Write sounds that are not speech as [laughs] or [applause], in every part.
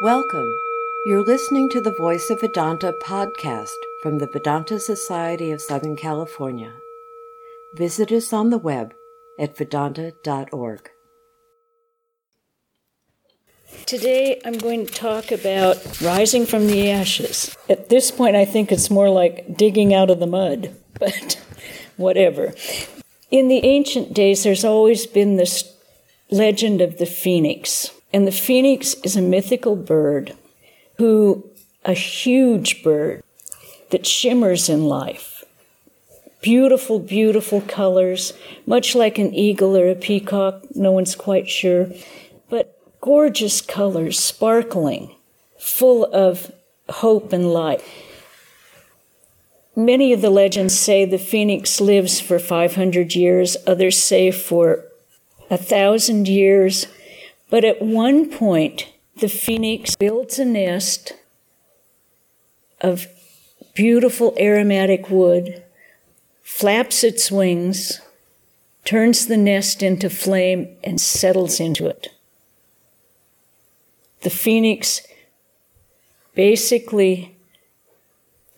Welcome. You're listening to the Voice of Vedanta podcast from the Vedanta Society of Southern California. Visit us on the web at vedanta.org. Today I'm going to talk about rising from the ashes. At this point, I think it's more like digging out of the mud, [laughs] but whatever. In the ancient days, there's always been this legend of the phoenix. And the phoenix is a mythical bird who, a huge bird that shimmers in life. Beautiful, beautiful colors, much like an eagle or a peacock, no one's quite sure, but gorgeous colors, sparkling, full of hope and light. Many of the legends say the phoenix lives for 500 years, others say for a thousand years. But at one point, the phoenix builds a nest of beautiful aromatic wood, flaps its wings, turns the nest into flame, and settles into it. The phoenix basically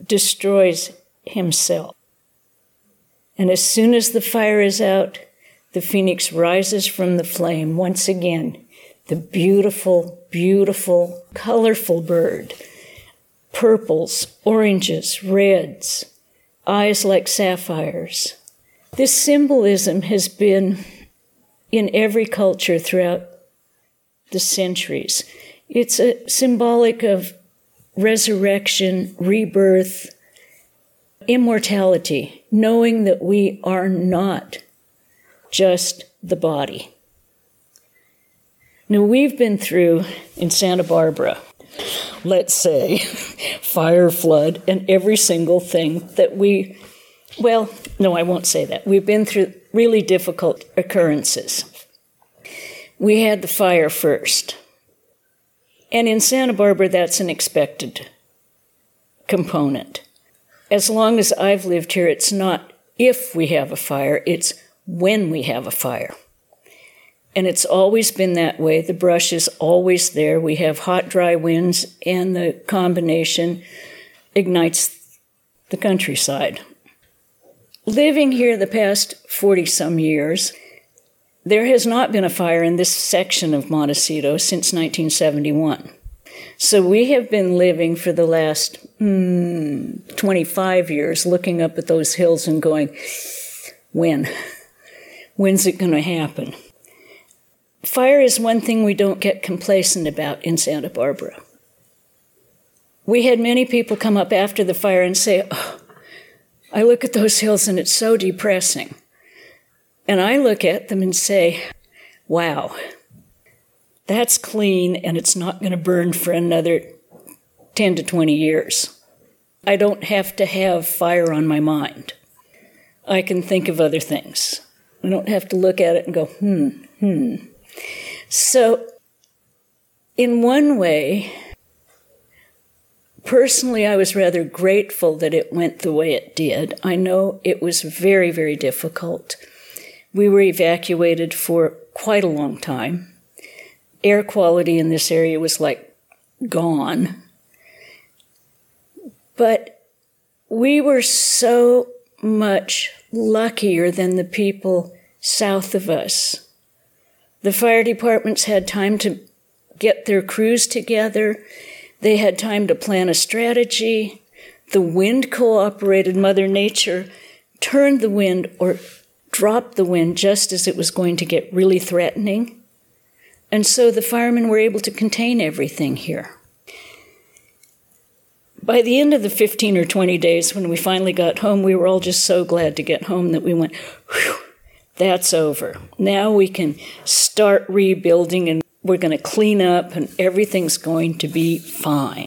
destroys himself. And as soon as the fire is out, the phoenix rises from the flame once again the beautiful, beautiful, colorful bird. Purples, oranges, reds, eyes like sapphires. This symbolism has been in every culture throughout the centuries. It's a symbolic of resurrection, rebirth, immortality, knowing that we are not just the body. Now, we've been through in Santa Barbara, let's say, [laughs] fire, flood, and every single thing that we, well, no, I won't say that. We've been through really difficult occurrences. We had the fire first. And in Santa Barbara, that's an expected component. As long as I've lived here, it's not if we have a fire, it's when we have a fire. And it's always been that way. The brush is always there. We have hot, dry winds, and the combination ignites the countryside. Living here the past 40 some years, there has not been a fire in this section of Montecito since 1971. So we have been living for the last mm, 25 years looking up at those hills and going, when? When's it going to happen? Fire is one thing we don't get complacent about in Santa Barbara. We had many people come up after the fire and say, oh, I look at those hills and it's so depressing. And I look at them and say, wow, that's clean and it's not going to burn for another 10 to 20 years. I don't have to have fire on my mind. I can think of other things. I don't have to look at it and go, hmm, hmm. So, in one way, personally, I was rather grateful that it went the way it did. I know it was very, very difficult. We were evacuated for quite a long time. Air quality in this area was like gone. But we were so much luckier than the people south of us the fire departments had time to get their crews together. They had time to plan a strategy. The wind cooperated. Mother Nature turned the wind or dropped the wind just as it was going to get really threatening. And so the firemen were able to contain everything here. By the end of the 15 or 20 days, when we finally got home, we were all just so glad to get home that we went, whew, that's over. Now we can start rebuilding and we're going to clean up and everything's going to be fine.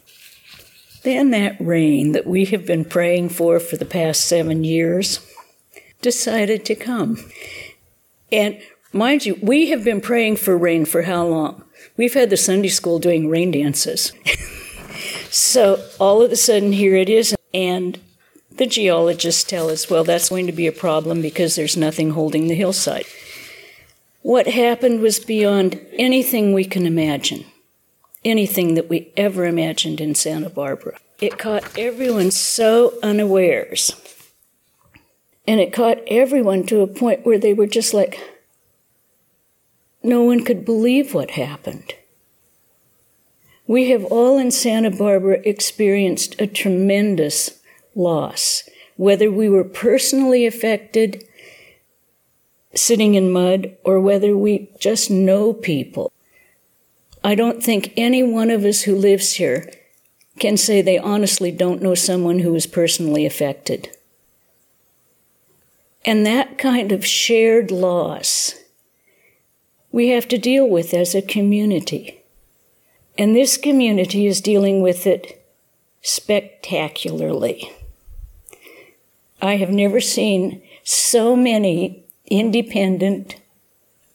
Then that rain that we have been praying for for the past seven years decided to come. And mind you, we have been praying for rain for how long? We've had the Sunday school doing rain dances. [laughs] so all of a sudden, here it is. And the geologists tell us, well, that's going to be a problem because there's nothing holding the hillside. What happened was beyond anything we can imagine. anything that we ever imagined in Santa Barbara. It caught everyone so unawares. And it caught everyone to a point where they were just like, no one could believe what happened. We have all in Santa Barbara experienced a tremendous loss, whether we were personally affected sitting in mud or whether we just know people. I don't think any one of us who lives here can say they honestly don't know someone who is personally affected. And that kind of shared loss we have to deal with as a community. And this community is dealing with it spectacularly. I have never seen so many independent,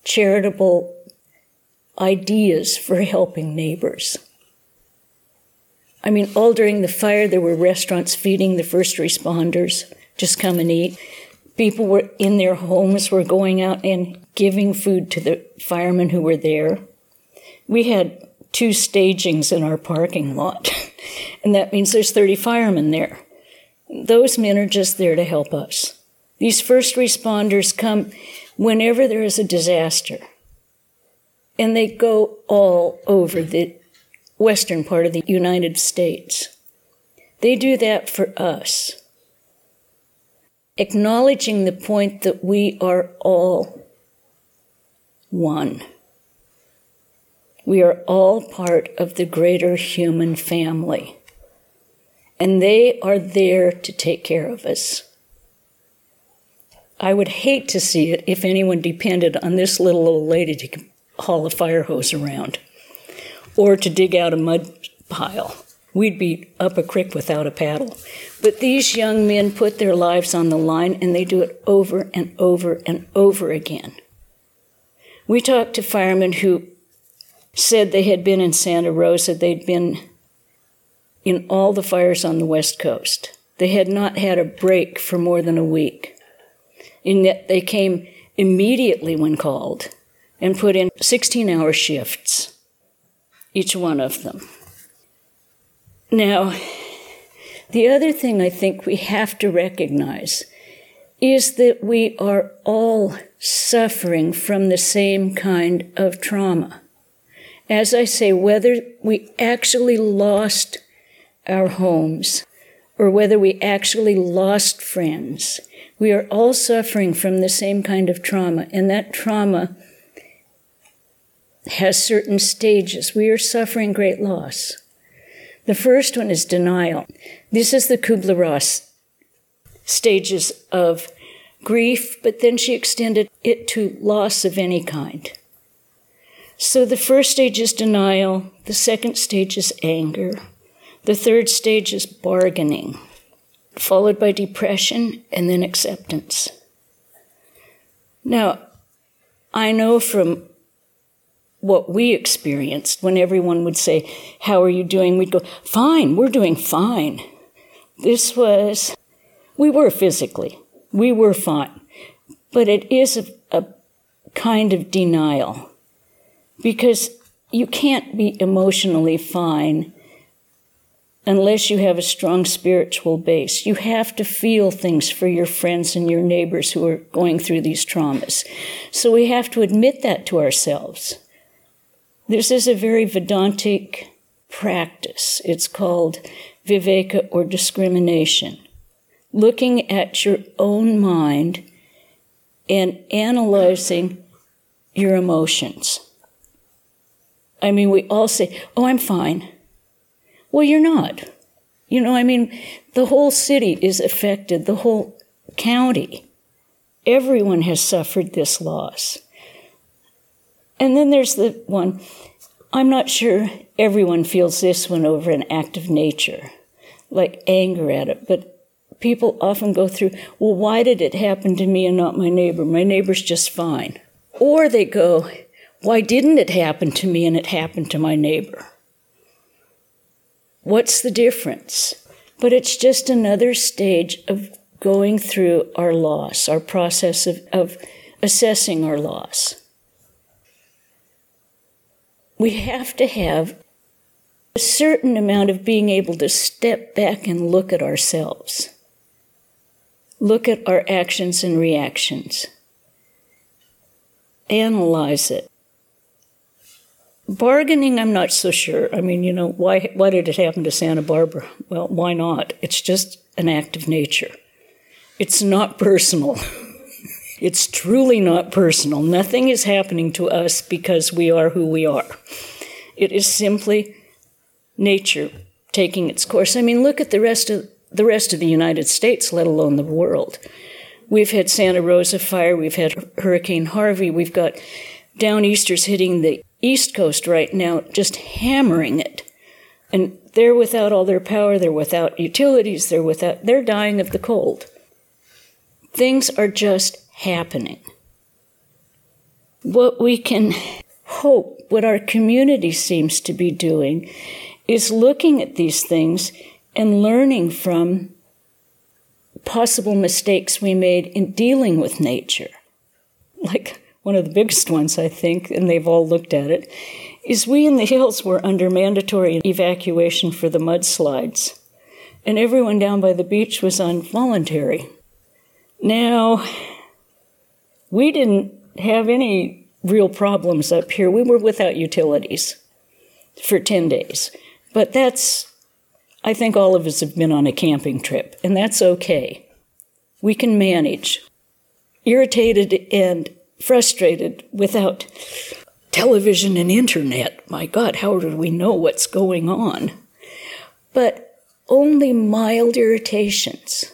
charitable ideas for helping neighbors. I mean, all during the fire, there were restaurants feeding the first responders, just come and eat. People were in their homes, were going out and giving food to the firemen who were there. We had two stagings in our parking lot, [laughs] and that means there's 30 firemen there. Those men are just there to help us. These first responders come whenever there is a disaster, and they go all over the western part of the United States. They do that for us, acknowledging the point that we are all one. We are all part of the greater human family, and they are there to take care of us. I would hate to see it if anyone depended on this little old lady to haul a fire hose around or to dig out a mud pile. We'd be up a creek without a paddle. But these young men put their lives on the line and they do it over and over and over again. We talked to firemen who said they had been in Santa Rosa, they'd been in all the fires on the West Coast. They had not had a break for more than a week. And yet they came immediately when called and put in 16 hour shifts, each one of them. Now, the other thing I think we have to recognize is that we are all suffering from the same kind of trauma. As I say, whether we actually lost our homes or whether we actually lost friends, we are all suffering from the same kind of trauma, and that trauma has certain stages. We are suffering great loss. The first one is denial. This is the Kubler Ross stages of grief, but then she extended it to loss of any kind. So the first stage is denial, the second stage is anger, the third stage is bargaining, followed by depression and then acceptance. Now, I know from what we experienced when everyone would say, How are you doing? We'd go, Fine, we're doing fine. This was we were physically, we were fine. But it is a, a kind of denial because you can't be emotionally fine unless you have a strong spiritual base. You have to feel things for your friends and your neighbors who are going through these traumas. So we have to admit that to ourselves. This is a very Vedantic practice. It's called viveka or discrimination looking at your own mind and analyzing your emotions. I mean, we all say, Oh, I'm fine. Well, you're not. You know, I mean, the whole city is affected, the whole county. Everyone has suffered this loss. And then there's the one, I'm not sure everyone feels this one over an act of nature, like anger at it, but people often go through, well, why did it happen to me and not my neighbor? My neighbor's just fine. Or they go, why didn't it happen to me and it happened to my neighbor? What's the difference? But it's just another stage of going through our loss, our process of, of assessing our loss. We have to have a certain amount of being able to step back and look at ourselves, look at our actions and reactions, analyze it. Bargaining, I'm not so sure. I mean, you know, why, why did it happen to Santa Barbara? Well, why not? It's just an act of nature. It's not personal. [laughs] it's truly not personal. Nothing is happening to us because we are who we are. It is simply nature taking its course. I mean, look at the rest of the rest of the United States, let alone the world. We've had Santa Rosa fire, we've had Hurricane Harvey, we've got downeasters hitting the East Coast right now, just hammering it. And they're without all their power, they're without utilities, they're without they're dying of the cold. Things are just happening. What we can hope, what our community seems to be doing, is looking at these things and learning from possible mistakes we made in dealing with nature. Like one of the biggest ones, I think, and they've all looked at it, is we in the hills were under mandatory evacuation for the mudslides, and everyone down by the beach was on voluntary. Now, we didn't have any real problems up here. We were without utilities for 10 days. But that's, I think all of us have been on a camping trip, and that's okay. We can manage. Irritated and frustrated without television and internet. My God, how do we know what's going on? But only mild irritations.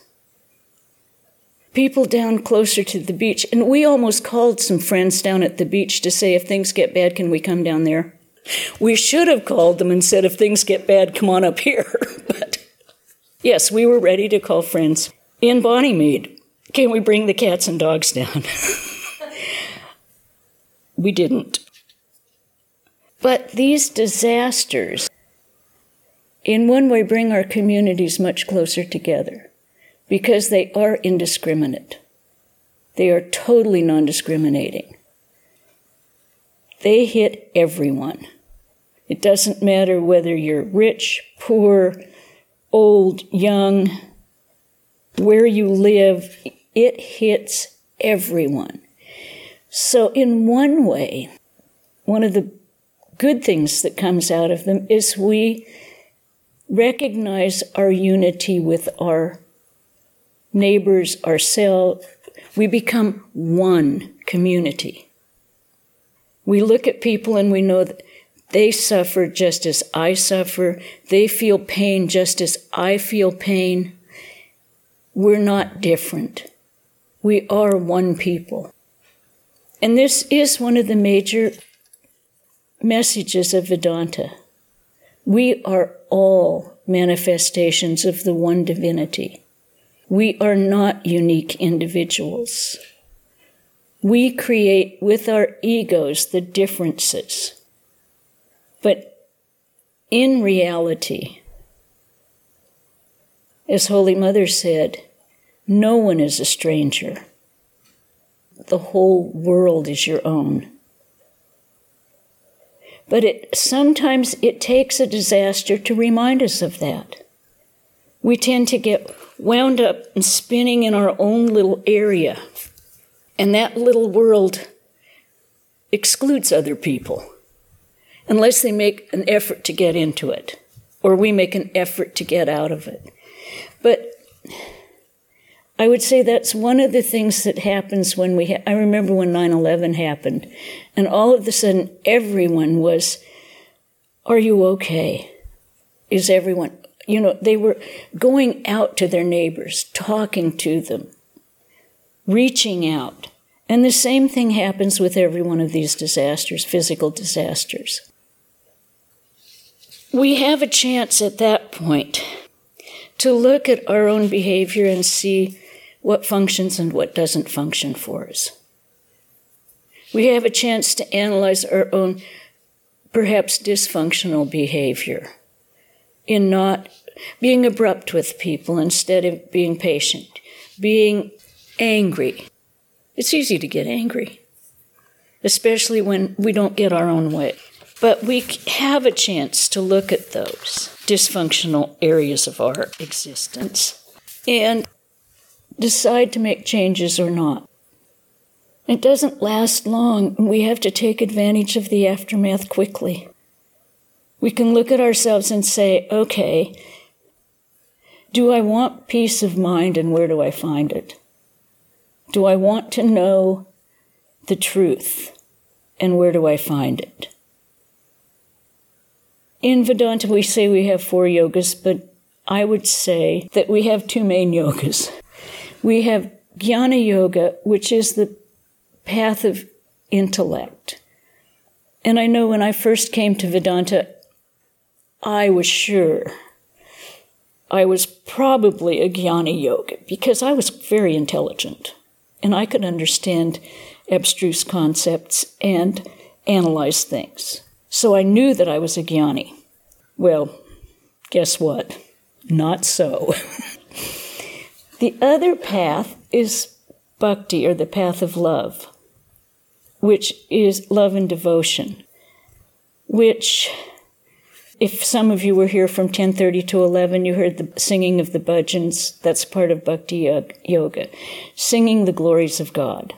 People down closer to the beach, and we almost called some friends down at the beach to say, if things get bad, can we come down there? We should have called them and said, if things get bad, come on up here. [laughs] but yes, we were ready to call friends in Bonnymede. Can we bring the cats and dogs down? [laughs] we didn't. But these disasters, in one way, bring our communities much closer together because they are indiscriminate. They are totally non discriminating. They hit everyone. It doesn't matter whether you're rich, poor, old, young, where you live, it hits everyone. So, in one way, one of the good things that comes out of them is we recognize our unity with our neighbors, ourselves. We become one community. We look at people and we know that they suffer just as I suffer. They feel pain just as I feel pain. We're not different. We are one people. And this is one of the major messages of Vedanta. We are all manifestations of the one divinity. We are not unique individuals. We create with our egos the differences. But in reality, as Holy Mother said, no one is a stranger. The whole world is your own. But it, sometimes it takes a disaster to remind us of that. We tend to get wound up and spinning in our own little area and that little world excludes other people unless they make an effort to get into it or we make an effort to get out of it. But I would say that's one of the things that happens when we. Ha- I remember when 9 11 happened, and all of a sudden everyone was, Are you okay? Is everyone. You know, they were going out to their neighbors, talking to them, reaching out. And the same thing happens with every one of these disasters, physical disasters. We have a chance at that point to look at our own behavior and see what functions and what doesn't function for us. We have a chance to analyze our own perhaps dysfunctional behavior in not being abrupt with people instead of being patient, being angry. It's easy to get angry, especially when we don't get our own way. But we have a chance to look at those dysfunctional areas of our existence and decide to make changes or not. It doesn't last long, and we have to take advantage of the aftermath quickly. We can look at ourselves and say, okay, do I want peace of mind and where do I find it? Do I want to know the truth and where do I find it? In Vedanta, we say we have four yogas, but I would say that we have two main yogas. We have Jnana Yoga, which is the path of intellect. And I know when I first came to Vedanta, I was sure I was probably a Jnana Yoga because I was very intelligent and I could understand abstruse concepts and analyze things. So I knew that I was a Jnani. Well, guess what? Not so. [laughs] the other path is bhakti, or the path of love, which is love and devotion, which if some of you were here from 10:30 to 11 you heard the singing of the bhajans. That's part of bhakti yoga. Singing the glories of god.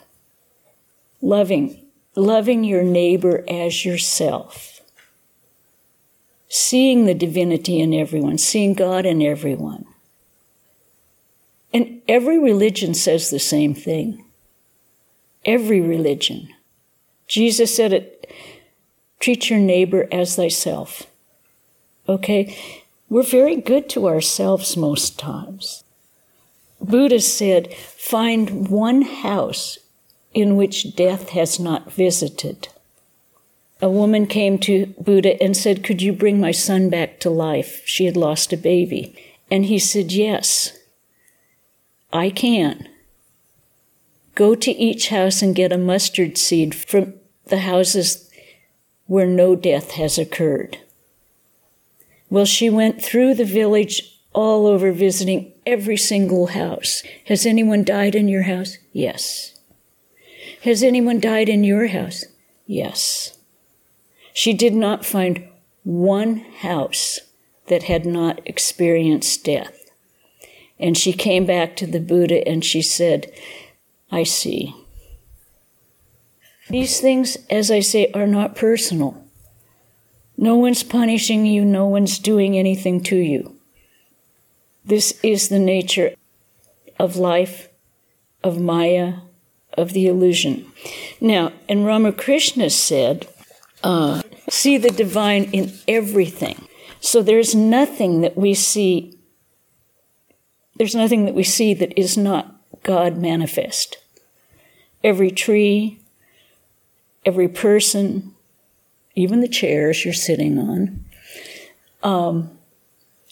Loving loving your neighbor as yourself. Seeing the divinity in everyone seeing god in everyone and every religion says the same thing every religion jesus said it treat your neighbor as thyself Okay? We're very good to ourselves most times. Buddha said, find one house in which death has not visited. A woman came to Buddha and said, Could you bring my son back to life? She had lost a baby. And he said, Yes, I can. Go to each house and get a mustard seed from the houses where no death has occurred. Well, she went through the village all over visiting every single house. Has anyone died in your house? Yes. Has anyone died in your house? Yes. She did not find one house that had not experienced death. And she came back to the Buddha and she said, I see. These things, as I say, are not personal. No one's punishing you, no one's doing anything to you. This is the nature of life, of Maya, of the illusion. Now, and Ramakrishna said, uh, see the divine in everything. So there's nothing that we see, there's nothing that we see that is not God manifest. Every tree, every person, even the chairs you're sitting on, um,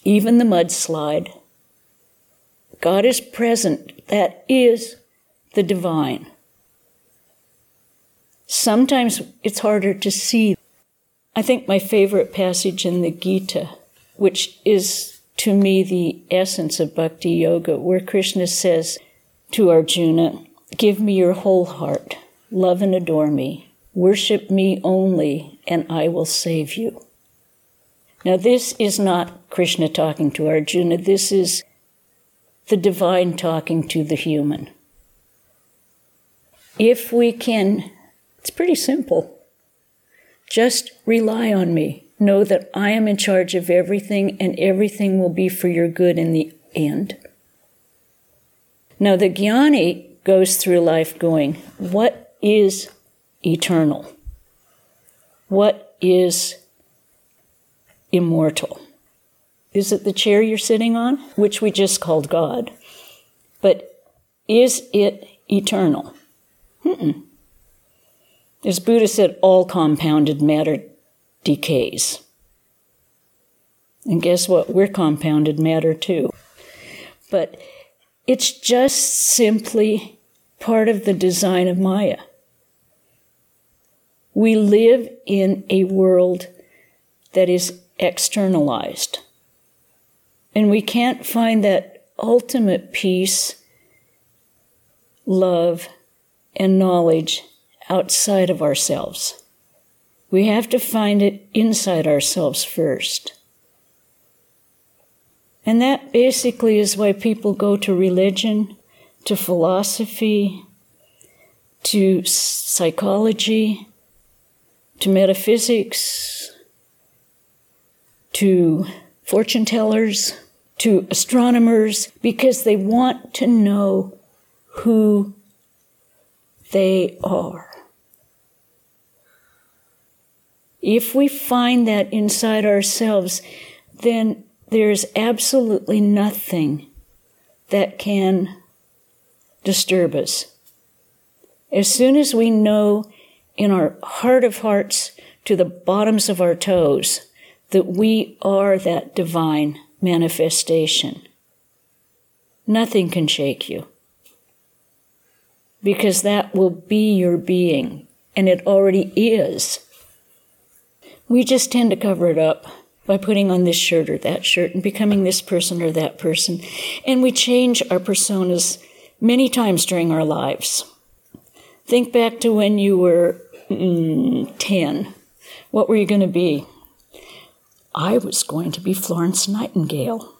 even the mudslide. God is present. That is the divine. Sometimes it's harder to see. I think my favorite passage in the Gita, which is to me the essence of bhakti yoga, where Krishna says to Arjuna, Give me your whole heart, love and adore me, Worship me only, and I will save you. Now, this is not Krishna talking to Arjuna, this is the divine talking to the human. If we can, it's pretty simple. Just rely on me. Know that I am in charge of everything, and everything will be for your good in the end. Now, the jnani goes through life going, What is eternal? What is immortal? Is it the chair you're sitting on, which we just called God? But is it eternal? Mm-mm. As Buddha said, all compounded matter decays. And guess what? We're compounded matter too. But it's just simply part of the design of Maya. We live in a world that is externalized. And we can't find that ultimate peace, love, and knowledge outside of ourselves. We have to find it inside ourselves first. And that basically is why people go to religion, to philosophy, to psychology, to metaphysics, to fortune tellers, to astronomers, because they want to know who they are. If we find that inside ourselves, then there's absolutely nothing that can disturb us. As soon as we know in our heart of hearts to the bottoms of our toes that we are that divine manifestation, nothing can shake you. Because that will be your being, and it already is. We just tend to cover it up by putting on this shirt or that shirt and becoming this person or that person. And we change our personas many times during our lives. Think back to when you were mm, 10. What were you going to be? I was going to be Florence Nightingale.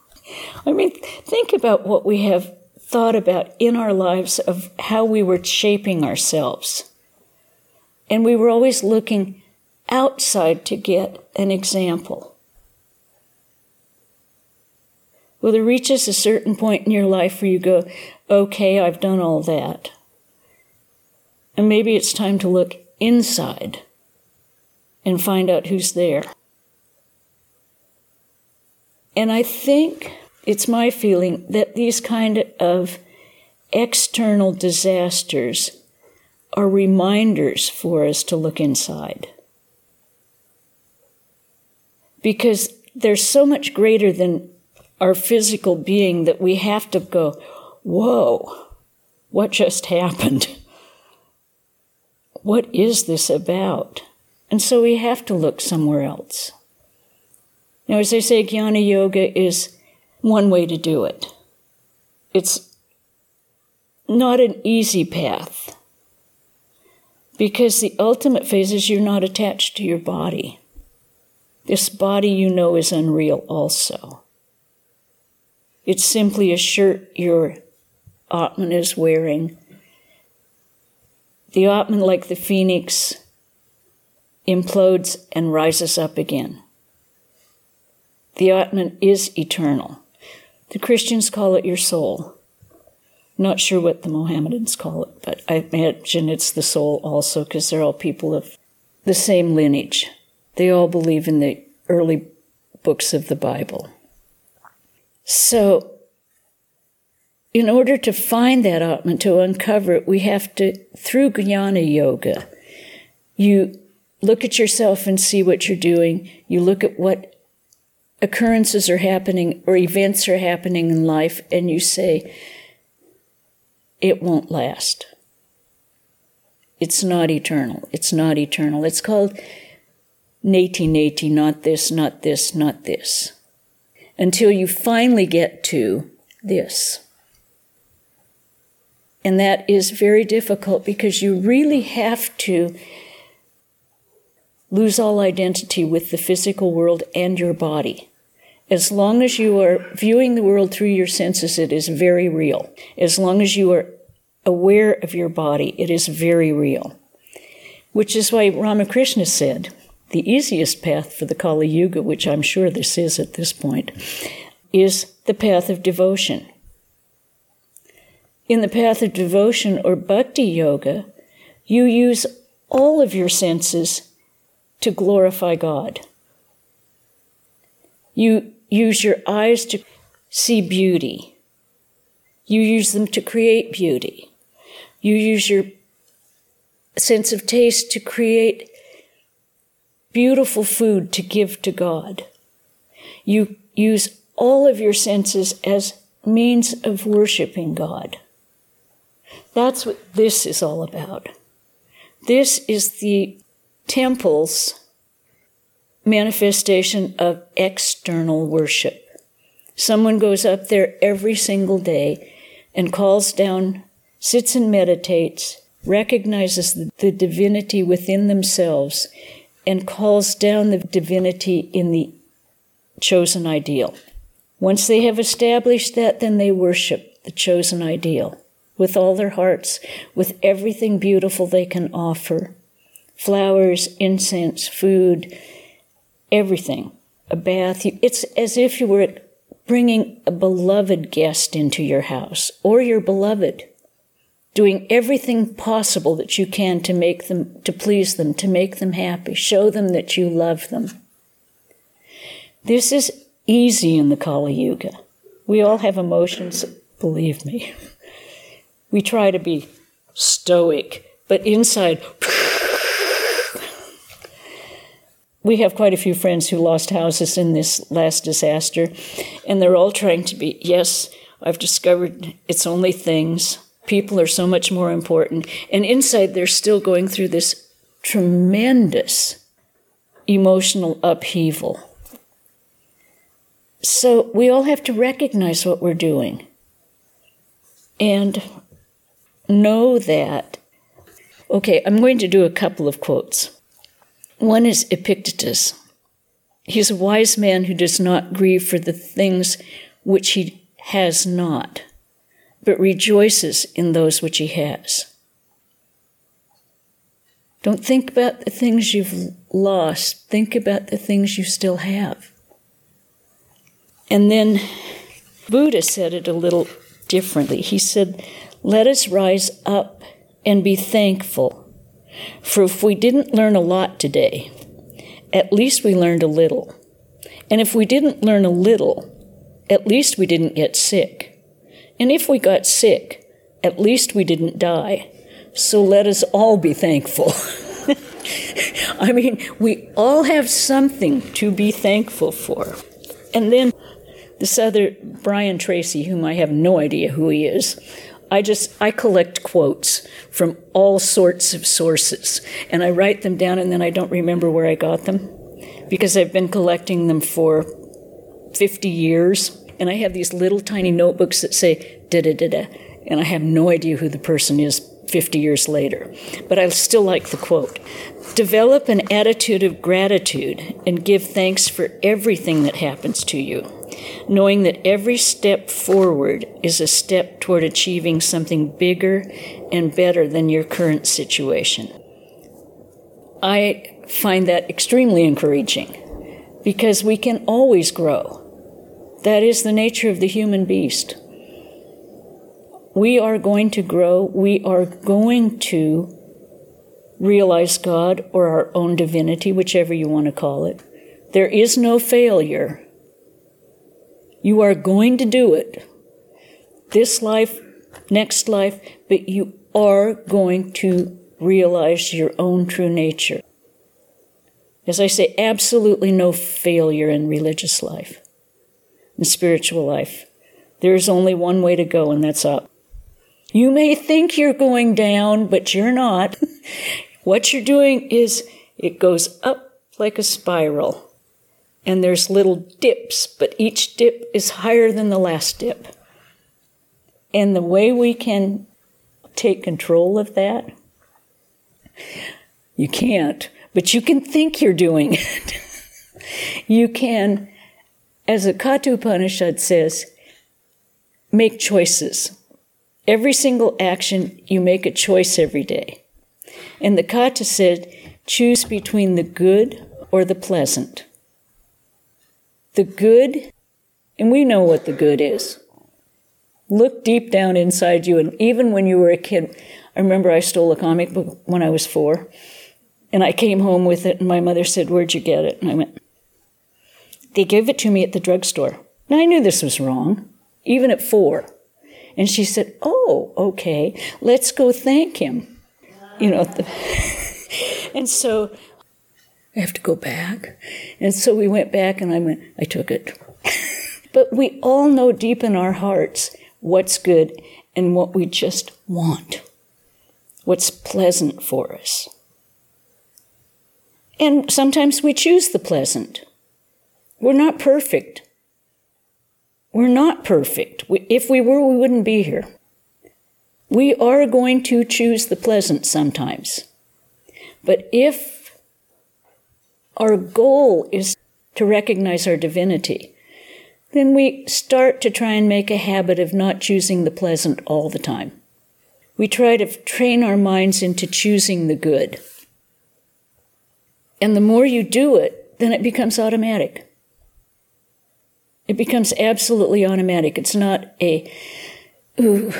I mean, think about what we have thought about in our lives of how we were shaping ourselves. And we were always looking outside to get an example. Well, there reaches a certain point in your life where you go, okay, I've done all that. And maybe it's time to look inside and find out who's there. And I think it's my feeling that these kind of external disasters are reminders for us to look inside. Because they're so much greater than our physical being that we have to go, whoa, what just happened? what is this about? And so we have to look somewhere else. Now, as I say, Jnana Yoga is one way to do it. It's not an easy path because the ultimate phase is you're not attached to your body. This body you know is unreal also. It's simply a shirt your Atman is wearing the Atman, like the phoenix, implodes and rises up again. The Atman is eternal. The Christians call it your soul. Not sure what the Mohammedans call it, but I imagine it's the soul also because they're all people of the same lineage. They all believe in the early books of the Bible. So in order to find that Atman, to uncover it, we have to, through Jnana Yoga, you look at yourself and see what you're doing. You look at what occurrences are happening or events are happening in life, and you say, it won't last. It's not eternal. It's not eternal. It's called neti neti, not this, not this, not this. Until you finally get to this. And that is very difficult because you really have to lose all identity with the physical world and your body. As long as you are viewing the world through your senses, it is very real. As long as you are aware of your body, it is very real. Which is why Ramakrishna said the easiest path for the Kali Yuga, which I'm sure this is at this point, is the path of devotion in the path of devotion or bhakti yoga, you use all of your senses to glorify God. You use your eyes to see beauty. You use them to create beauty. You use your sense of taste to create beautiful food to give to God. You use all of your senses as means of worshiping God. That's what this is all about. This is the temple's manifestation of external worship. Someone goes up there every single day and calls down, sits and meditates, recognizes the, divinity within themselves, and calls down the divinity in the chosen ideal. Once they have established that, then they worship the chosen ideal with all their hearts, with everything beautiful they can offer flowers, incense, food, everything. A bath. It's as if you were bringing a beloved guest into your house or your beloved doing everything possible that you can to make them to please them to make them happy show them that you love them. This is easy in the kali yuga. We all have emotions believe me. We try to be stoic but inside we have quite a few friends who lost houses in this last disaster and they're all trying to be yes i've discovered it's only things People are so much more important. And inside, they're still going through this tremendous emotional upheaval. So we all have to recognize what we're doing and know that. Okay, I'm going to do a couple of quotes. One is Epictetus. He's a wise man who does not grieve for the things which he has not but rejoices in those which he has. Don't think about the things you've lost, think about the things you still have. And then Buddha said it a little differently. He said, Let us rise up and be thankful. For if we didn't learn a lot today, at least we learned a little. And if we didn't learn a little, at least we didn't get sick. And if we got sick, at least we didn't die. So let us all be thankful. [laughs] I mean, we all have something to be thankful for. And then this other Brian Tracy, whom I have no idea who he is, I just I collect quotes from all sorts of sources and I write them down and then I don't remember where I got them because I've been collecting them for 50 years and I have these little tiny notebooks that say da da da da, and I have no idea who the person is 50 years later. But I still like the quote Develop an attitude of gratitude and give thanks for everything that happens to you, knowing that every step forward is a step toward achieving something bigger and better than your current situation. I find that extremely encouraging because we can always grow. That is the nature of the human beast. We are going to grow, we are going to realize God or our own divinity, whichever you want to call it. There is no failure. You are going to do it. This life, next life, but you are going to realize your own true nature. As I say, absolutely no failure in religious life and spiritual life. There is only one way to go, and that's up. You may think you're going down, but you're not. [laughs] what you're doing is it goes up like a spiral, and there's little dips, but each dip is higher than the last dip. And the way we can take control of that, you can't, but you can think you're doing it. [laughs] you can as the Katha Upanishad says, make choices. Every single action, you make a choice every day. And the Katha said, choose between the good or the pleasant. The good, and we know what the good is. Look deep down inside you, and even when you were a kid, I remember I stole a comic book when I was four, and I came home with it, and my mother said, Where'd you get it? And I went, they gave it to me at the drugstore. Now I knew this was wrong, even at four. And she said, Oh, okay, let's go thank him. You know, the [laughs] and so I have to go back. And so we went back and I went, I took it. [laughs] but we all know deep in our hearts what's good and what we just want, what's pleasant for us. And sometimes we choose the pleasant. We're not perfect. We're not perfect. if we were, we wouldn't be here. We are going to choose the pleasant sometimes. But if our goal is to recognize our divinity, then we start to try and make a habit of not choosing the pleasant all the time. We try to train our minds into choosing the good. And the more you do it, then it becomes automatic. It becomes absolutely automatic. It's not a, ooh,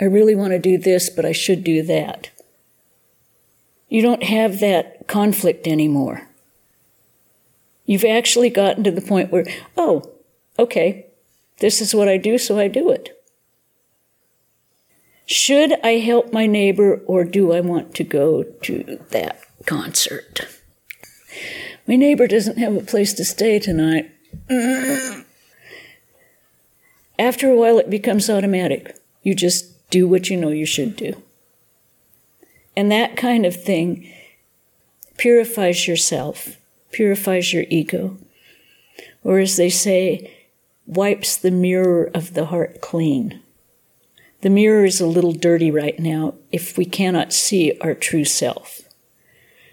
I really want to do this, but I should do that. You don't have that conflict anymore. You've actually gotten to the point where, oh, okay, this is what I do, so I do it. Should I help my neighbor or do I want to go to that concert? My neighbor doesn't have a place to stay tonight. Mm. After a while, it becomes automatic. You just do what you know you should do. And that kind of thing purifies yourself, purifies your ego. Or as they say, wipes the mirror of the heart clean. The mirror is a little dirty right now if we cannot see our true self.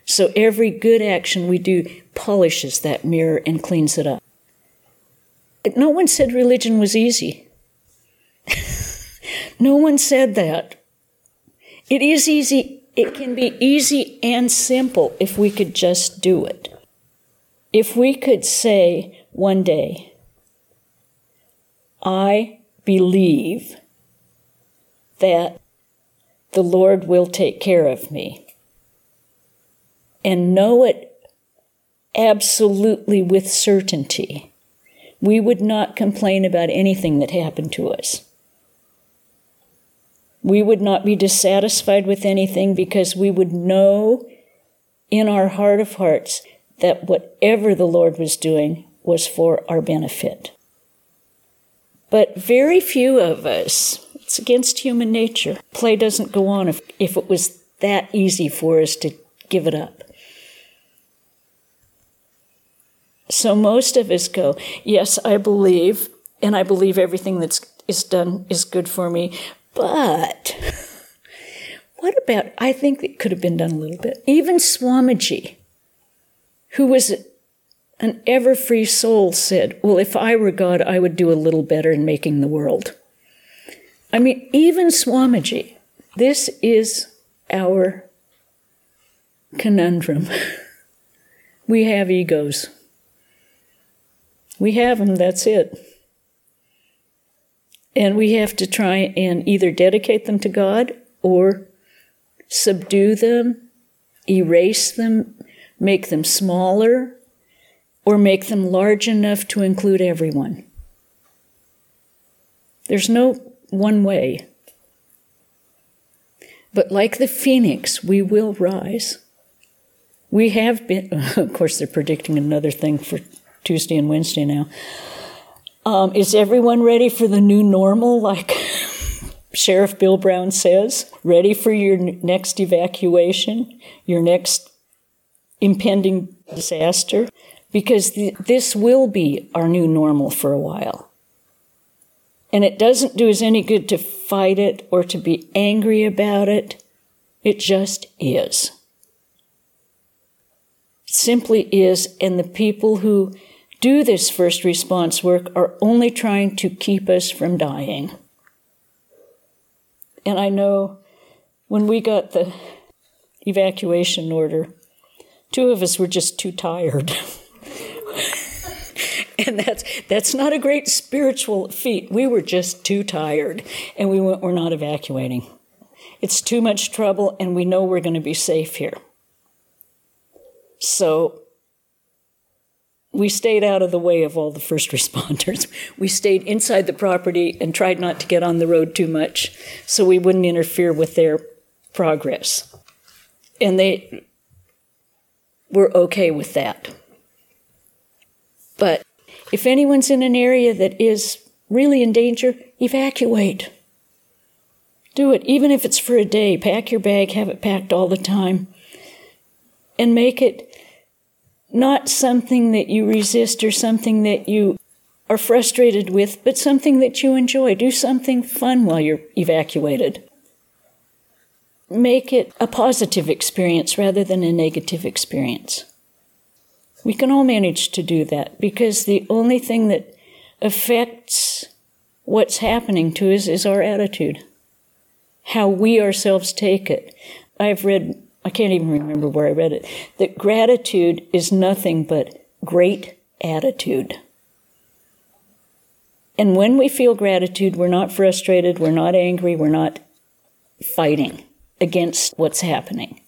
So every good action we do polishes that mirror and cleans it up. No one said religion was easy. [laughs] no one said that. It is easy, it can be easy and simple if we could just do it. If we could say one day, I believe that the Lord will take care of me, and know it absolutely with certainty we would not complain about anything that happened to us. We would not be dissatisfied with anything because we would know in our heart of hearts that whatever the Lord was doing was for our benefit. But very few of us, it's against human nature. Play doesn't go on if, if it was that easy for us to give it up. So most of us go, yes, I believe, and I believe everything that's is done is good for me, but what about, I think it could have been done a little bit. Even Swamiji, who was an ever free soul, said, Well, if I were God, I would do a little better in making the world. I mean, even Swamiji, this is our conundrum. [laughs] we have egos. We have them, that's it. And we have to try and either dedicate them to God or subdue them, erase them, make them smaller, or make them large enough to include everyone. There's no one way. But like the phoenix, we will rise. We have been, [laughs] of course, they're predicting another thing for Tuesday and Wednesday now. Um, is everyone ready for the new normal, like [laughs] Sheriff Bill Brown says? Ready for your next evacuation, your next impending disaster? Because th- this will be our new normal for a while. And it doesn't do us any good to fight it or to be angry about it. It just is. Simply is. And the people who do this first response work are only trying to keep us from dying. And I know when we got the evacuation order, two of us were just too tired. [laughs] and that's that's not a great spiritual feat. We were just too tired, and we went, we're not evacuating. It's too much trouble, and we know we're going to be safe here. So we stayed out of the way of all the first [laughs] responders. We stayed inside the property and tried not to get on the road too much so we wouldn't interfere with their progress. And they were okay with that. But if anyone's in an area that is really in danger, evacuate. Do it, even if it's for a day. Pack your bag, have it packed all the time, and make it not something that you resist or something that you are frustrated with, but something that you enjoy. Do something fun while you're evacuated. Make it a positive experience rather than a negative experience. We can all manage to do that because the only thing that affects what's happening to us is our attitude, how we ourselves take it. I've read, I can't even remember where I read it, that gratitude is nothing but great attitude. And when we feel gratitude, we're not frustrated, we're not angry, we're not fighting against what's happening.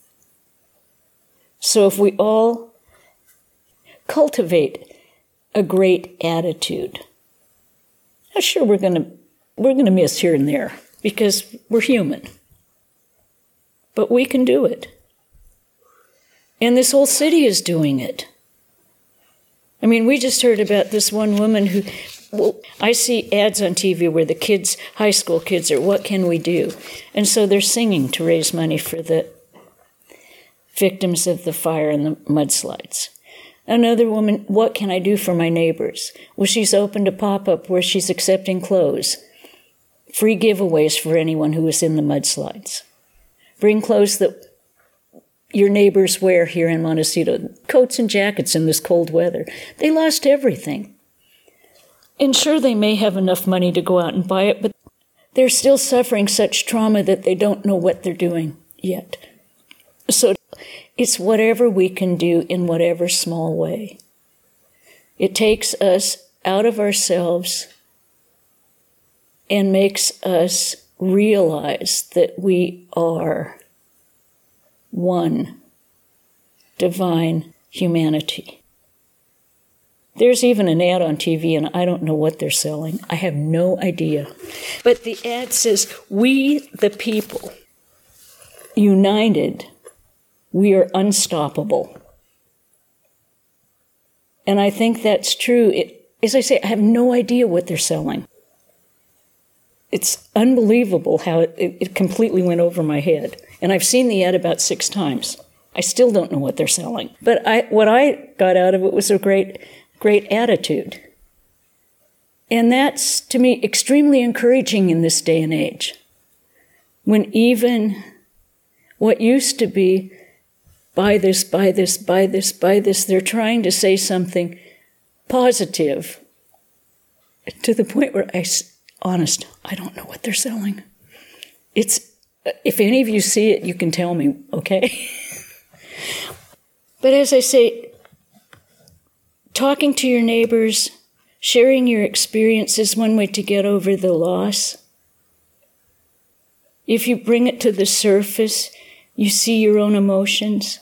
So if we all cultivate a great attitude, sure we're to we're to miss here and there because we're human. But we can do it. And this whole city is doing it. I mean, we just heard about this one woman who well, I see ads on TV where the kids, high school kids, are, what can we do? And so they're singing to raise money for the victims of the fire and the mudslides. Another woman, what can I do for my neighbors? Well, she's opened a pop up where she's accepting clothes, free giveaways for anyone who is in the mudslides. Bring clothes that your neighbors wear here in Montecito, coats and jackets in this cold weather. They lost everything. And sure, they may have enough money to go out and buy it, but they're still suffering such trauma that they don't know what they're doing yet. So it's whatever we can do in whatever small way. It takes us out of ourselves and makes us realize that we are one divine humanity. There's even an ad on TV, and I don't know what they're selling. I have no idea. But the ad says, We the people, united, we are unstoppable. And I think that's true. It, as I say, I have no idea what they're selling. It's unbelievable how it, it, it completely went over my head. And I've seen the ad about six times. I still don't know what they're selling. But I, what I got out of it was a great great attitude. And that's, to me, extremely encouraging in this day and age. When even what used to be, buy this, buy this, buy this, buy this, they're trying to say something positive to the point where I, honest, I don't know what they're selling. It's, if any of you see it, you can tell me, okay? [laughs] but as I say, talking to your neighbors, sharing your experience is one way to get over the loss. If you bring it to the surface, you see your own emotions.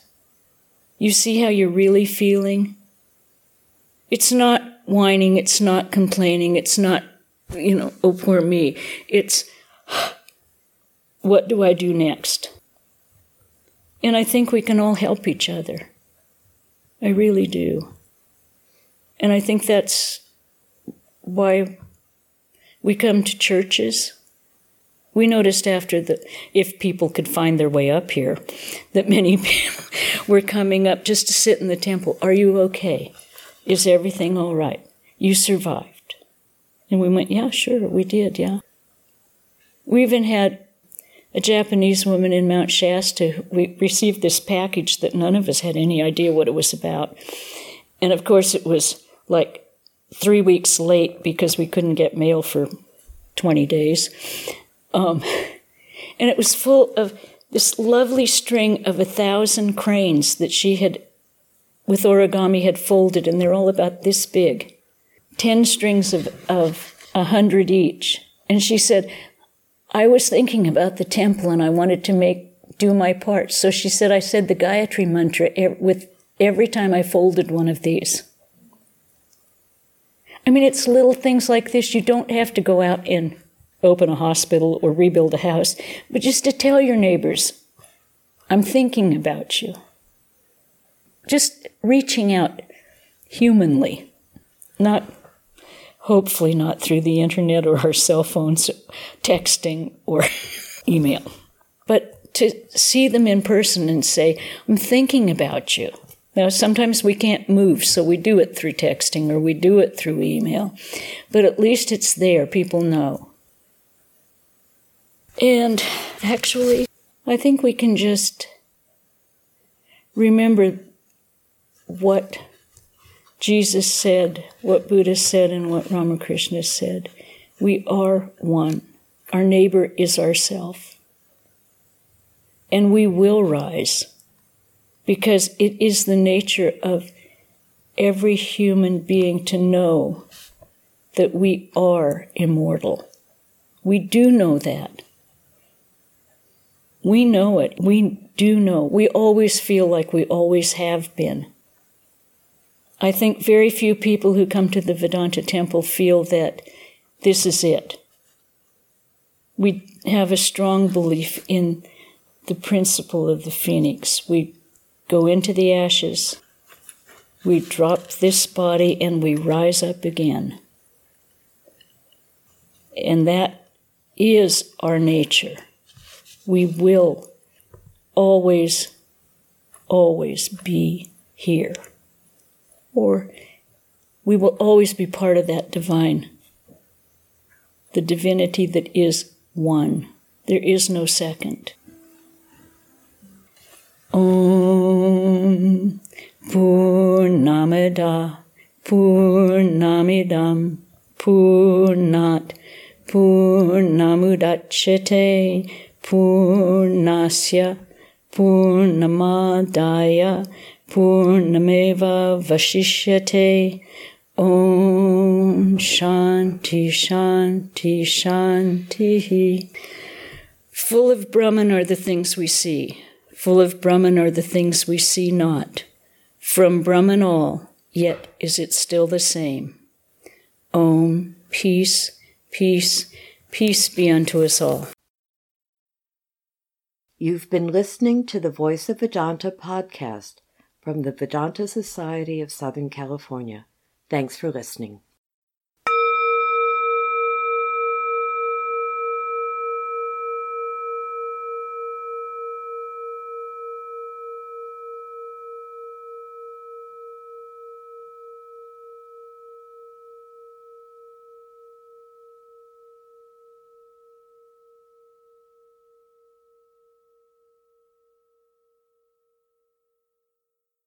You see how you're really feeling. It's not whining, it's not complaining, it's not, you know, oh, poor me. It's, what do I do next? And I think we can all help each other. I really do. And I think that's why we come to churches. We noticed after that, if people could find their way up here, that many people [laughs] were coming up just to sit in the temple. Are you okay? Is everything all right? You survived. And we went, Yeah, sure, we did, yeah. We even had a Japanese woman in Mount Shasta. We received this package that none of us had any idea what it was about. And of course, it was like three weeks late because we couldn't get mail for 20 days. Um, [laughs] and it was full of this lovely string of a thousand cranes that she had, with origami, had folded, and they're all about this big. Ten strings of, of a hundred each. And she said, I was thinking about the temple and I wanted to make do my part. So she said, I said the Gayatri mantra with every time I folded one of these. I mean, it's little things like this. You don't have to go out and open a hospital or rebuild a house, but just to tell your neighbors, I'm thinking about you. Just reaching out humanly, not hopefully not through the internet or our cell phones, texting or [laughs] email, but to see them in person and say, I'm thinking about you. Now, sometimes we can't move, so we do it through texting or we do it through email, but at least it's there. People know. And actually, I think we can just remember what Jesus said, what Buddha said, and what Ramakrishna said. We are one. Our neighbor is ourself. And we will rise because it is the nature of every human being to know that we are immortal. We do know that. We know it. We do know. We always feel like we always have been. I think very few people who come to the Vedanta temple feel that this is it. We have a strong belief in the principle of the phoenix. We go into the ashes, we drop this body, and we rise up again. And that is our nature. We will always, always be here. Or we will always be part of that divine, the divinity that is one. There is no second. Om Purnamadah Purnamidam Purnat Purnamudachete Purnasya Purnamadaya Purnameva Vashishyate Om Shanti Shanti Shanti. Full of Brahman are the things we see. Full of Brahman are the things we see not. From Brahman all, yet is it still the same. Om, peace, peace, peace be unto us all. You've been listening to the Voice of Vedanta podcast from the Vedanta Society of Southern California. Thanks for listening.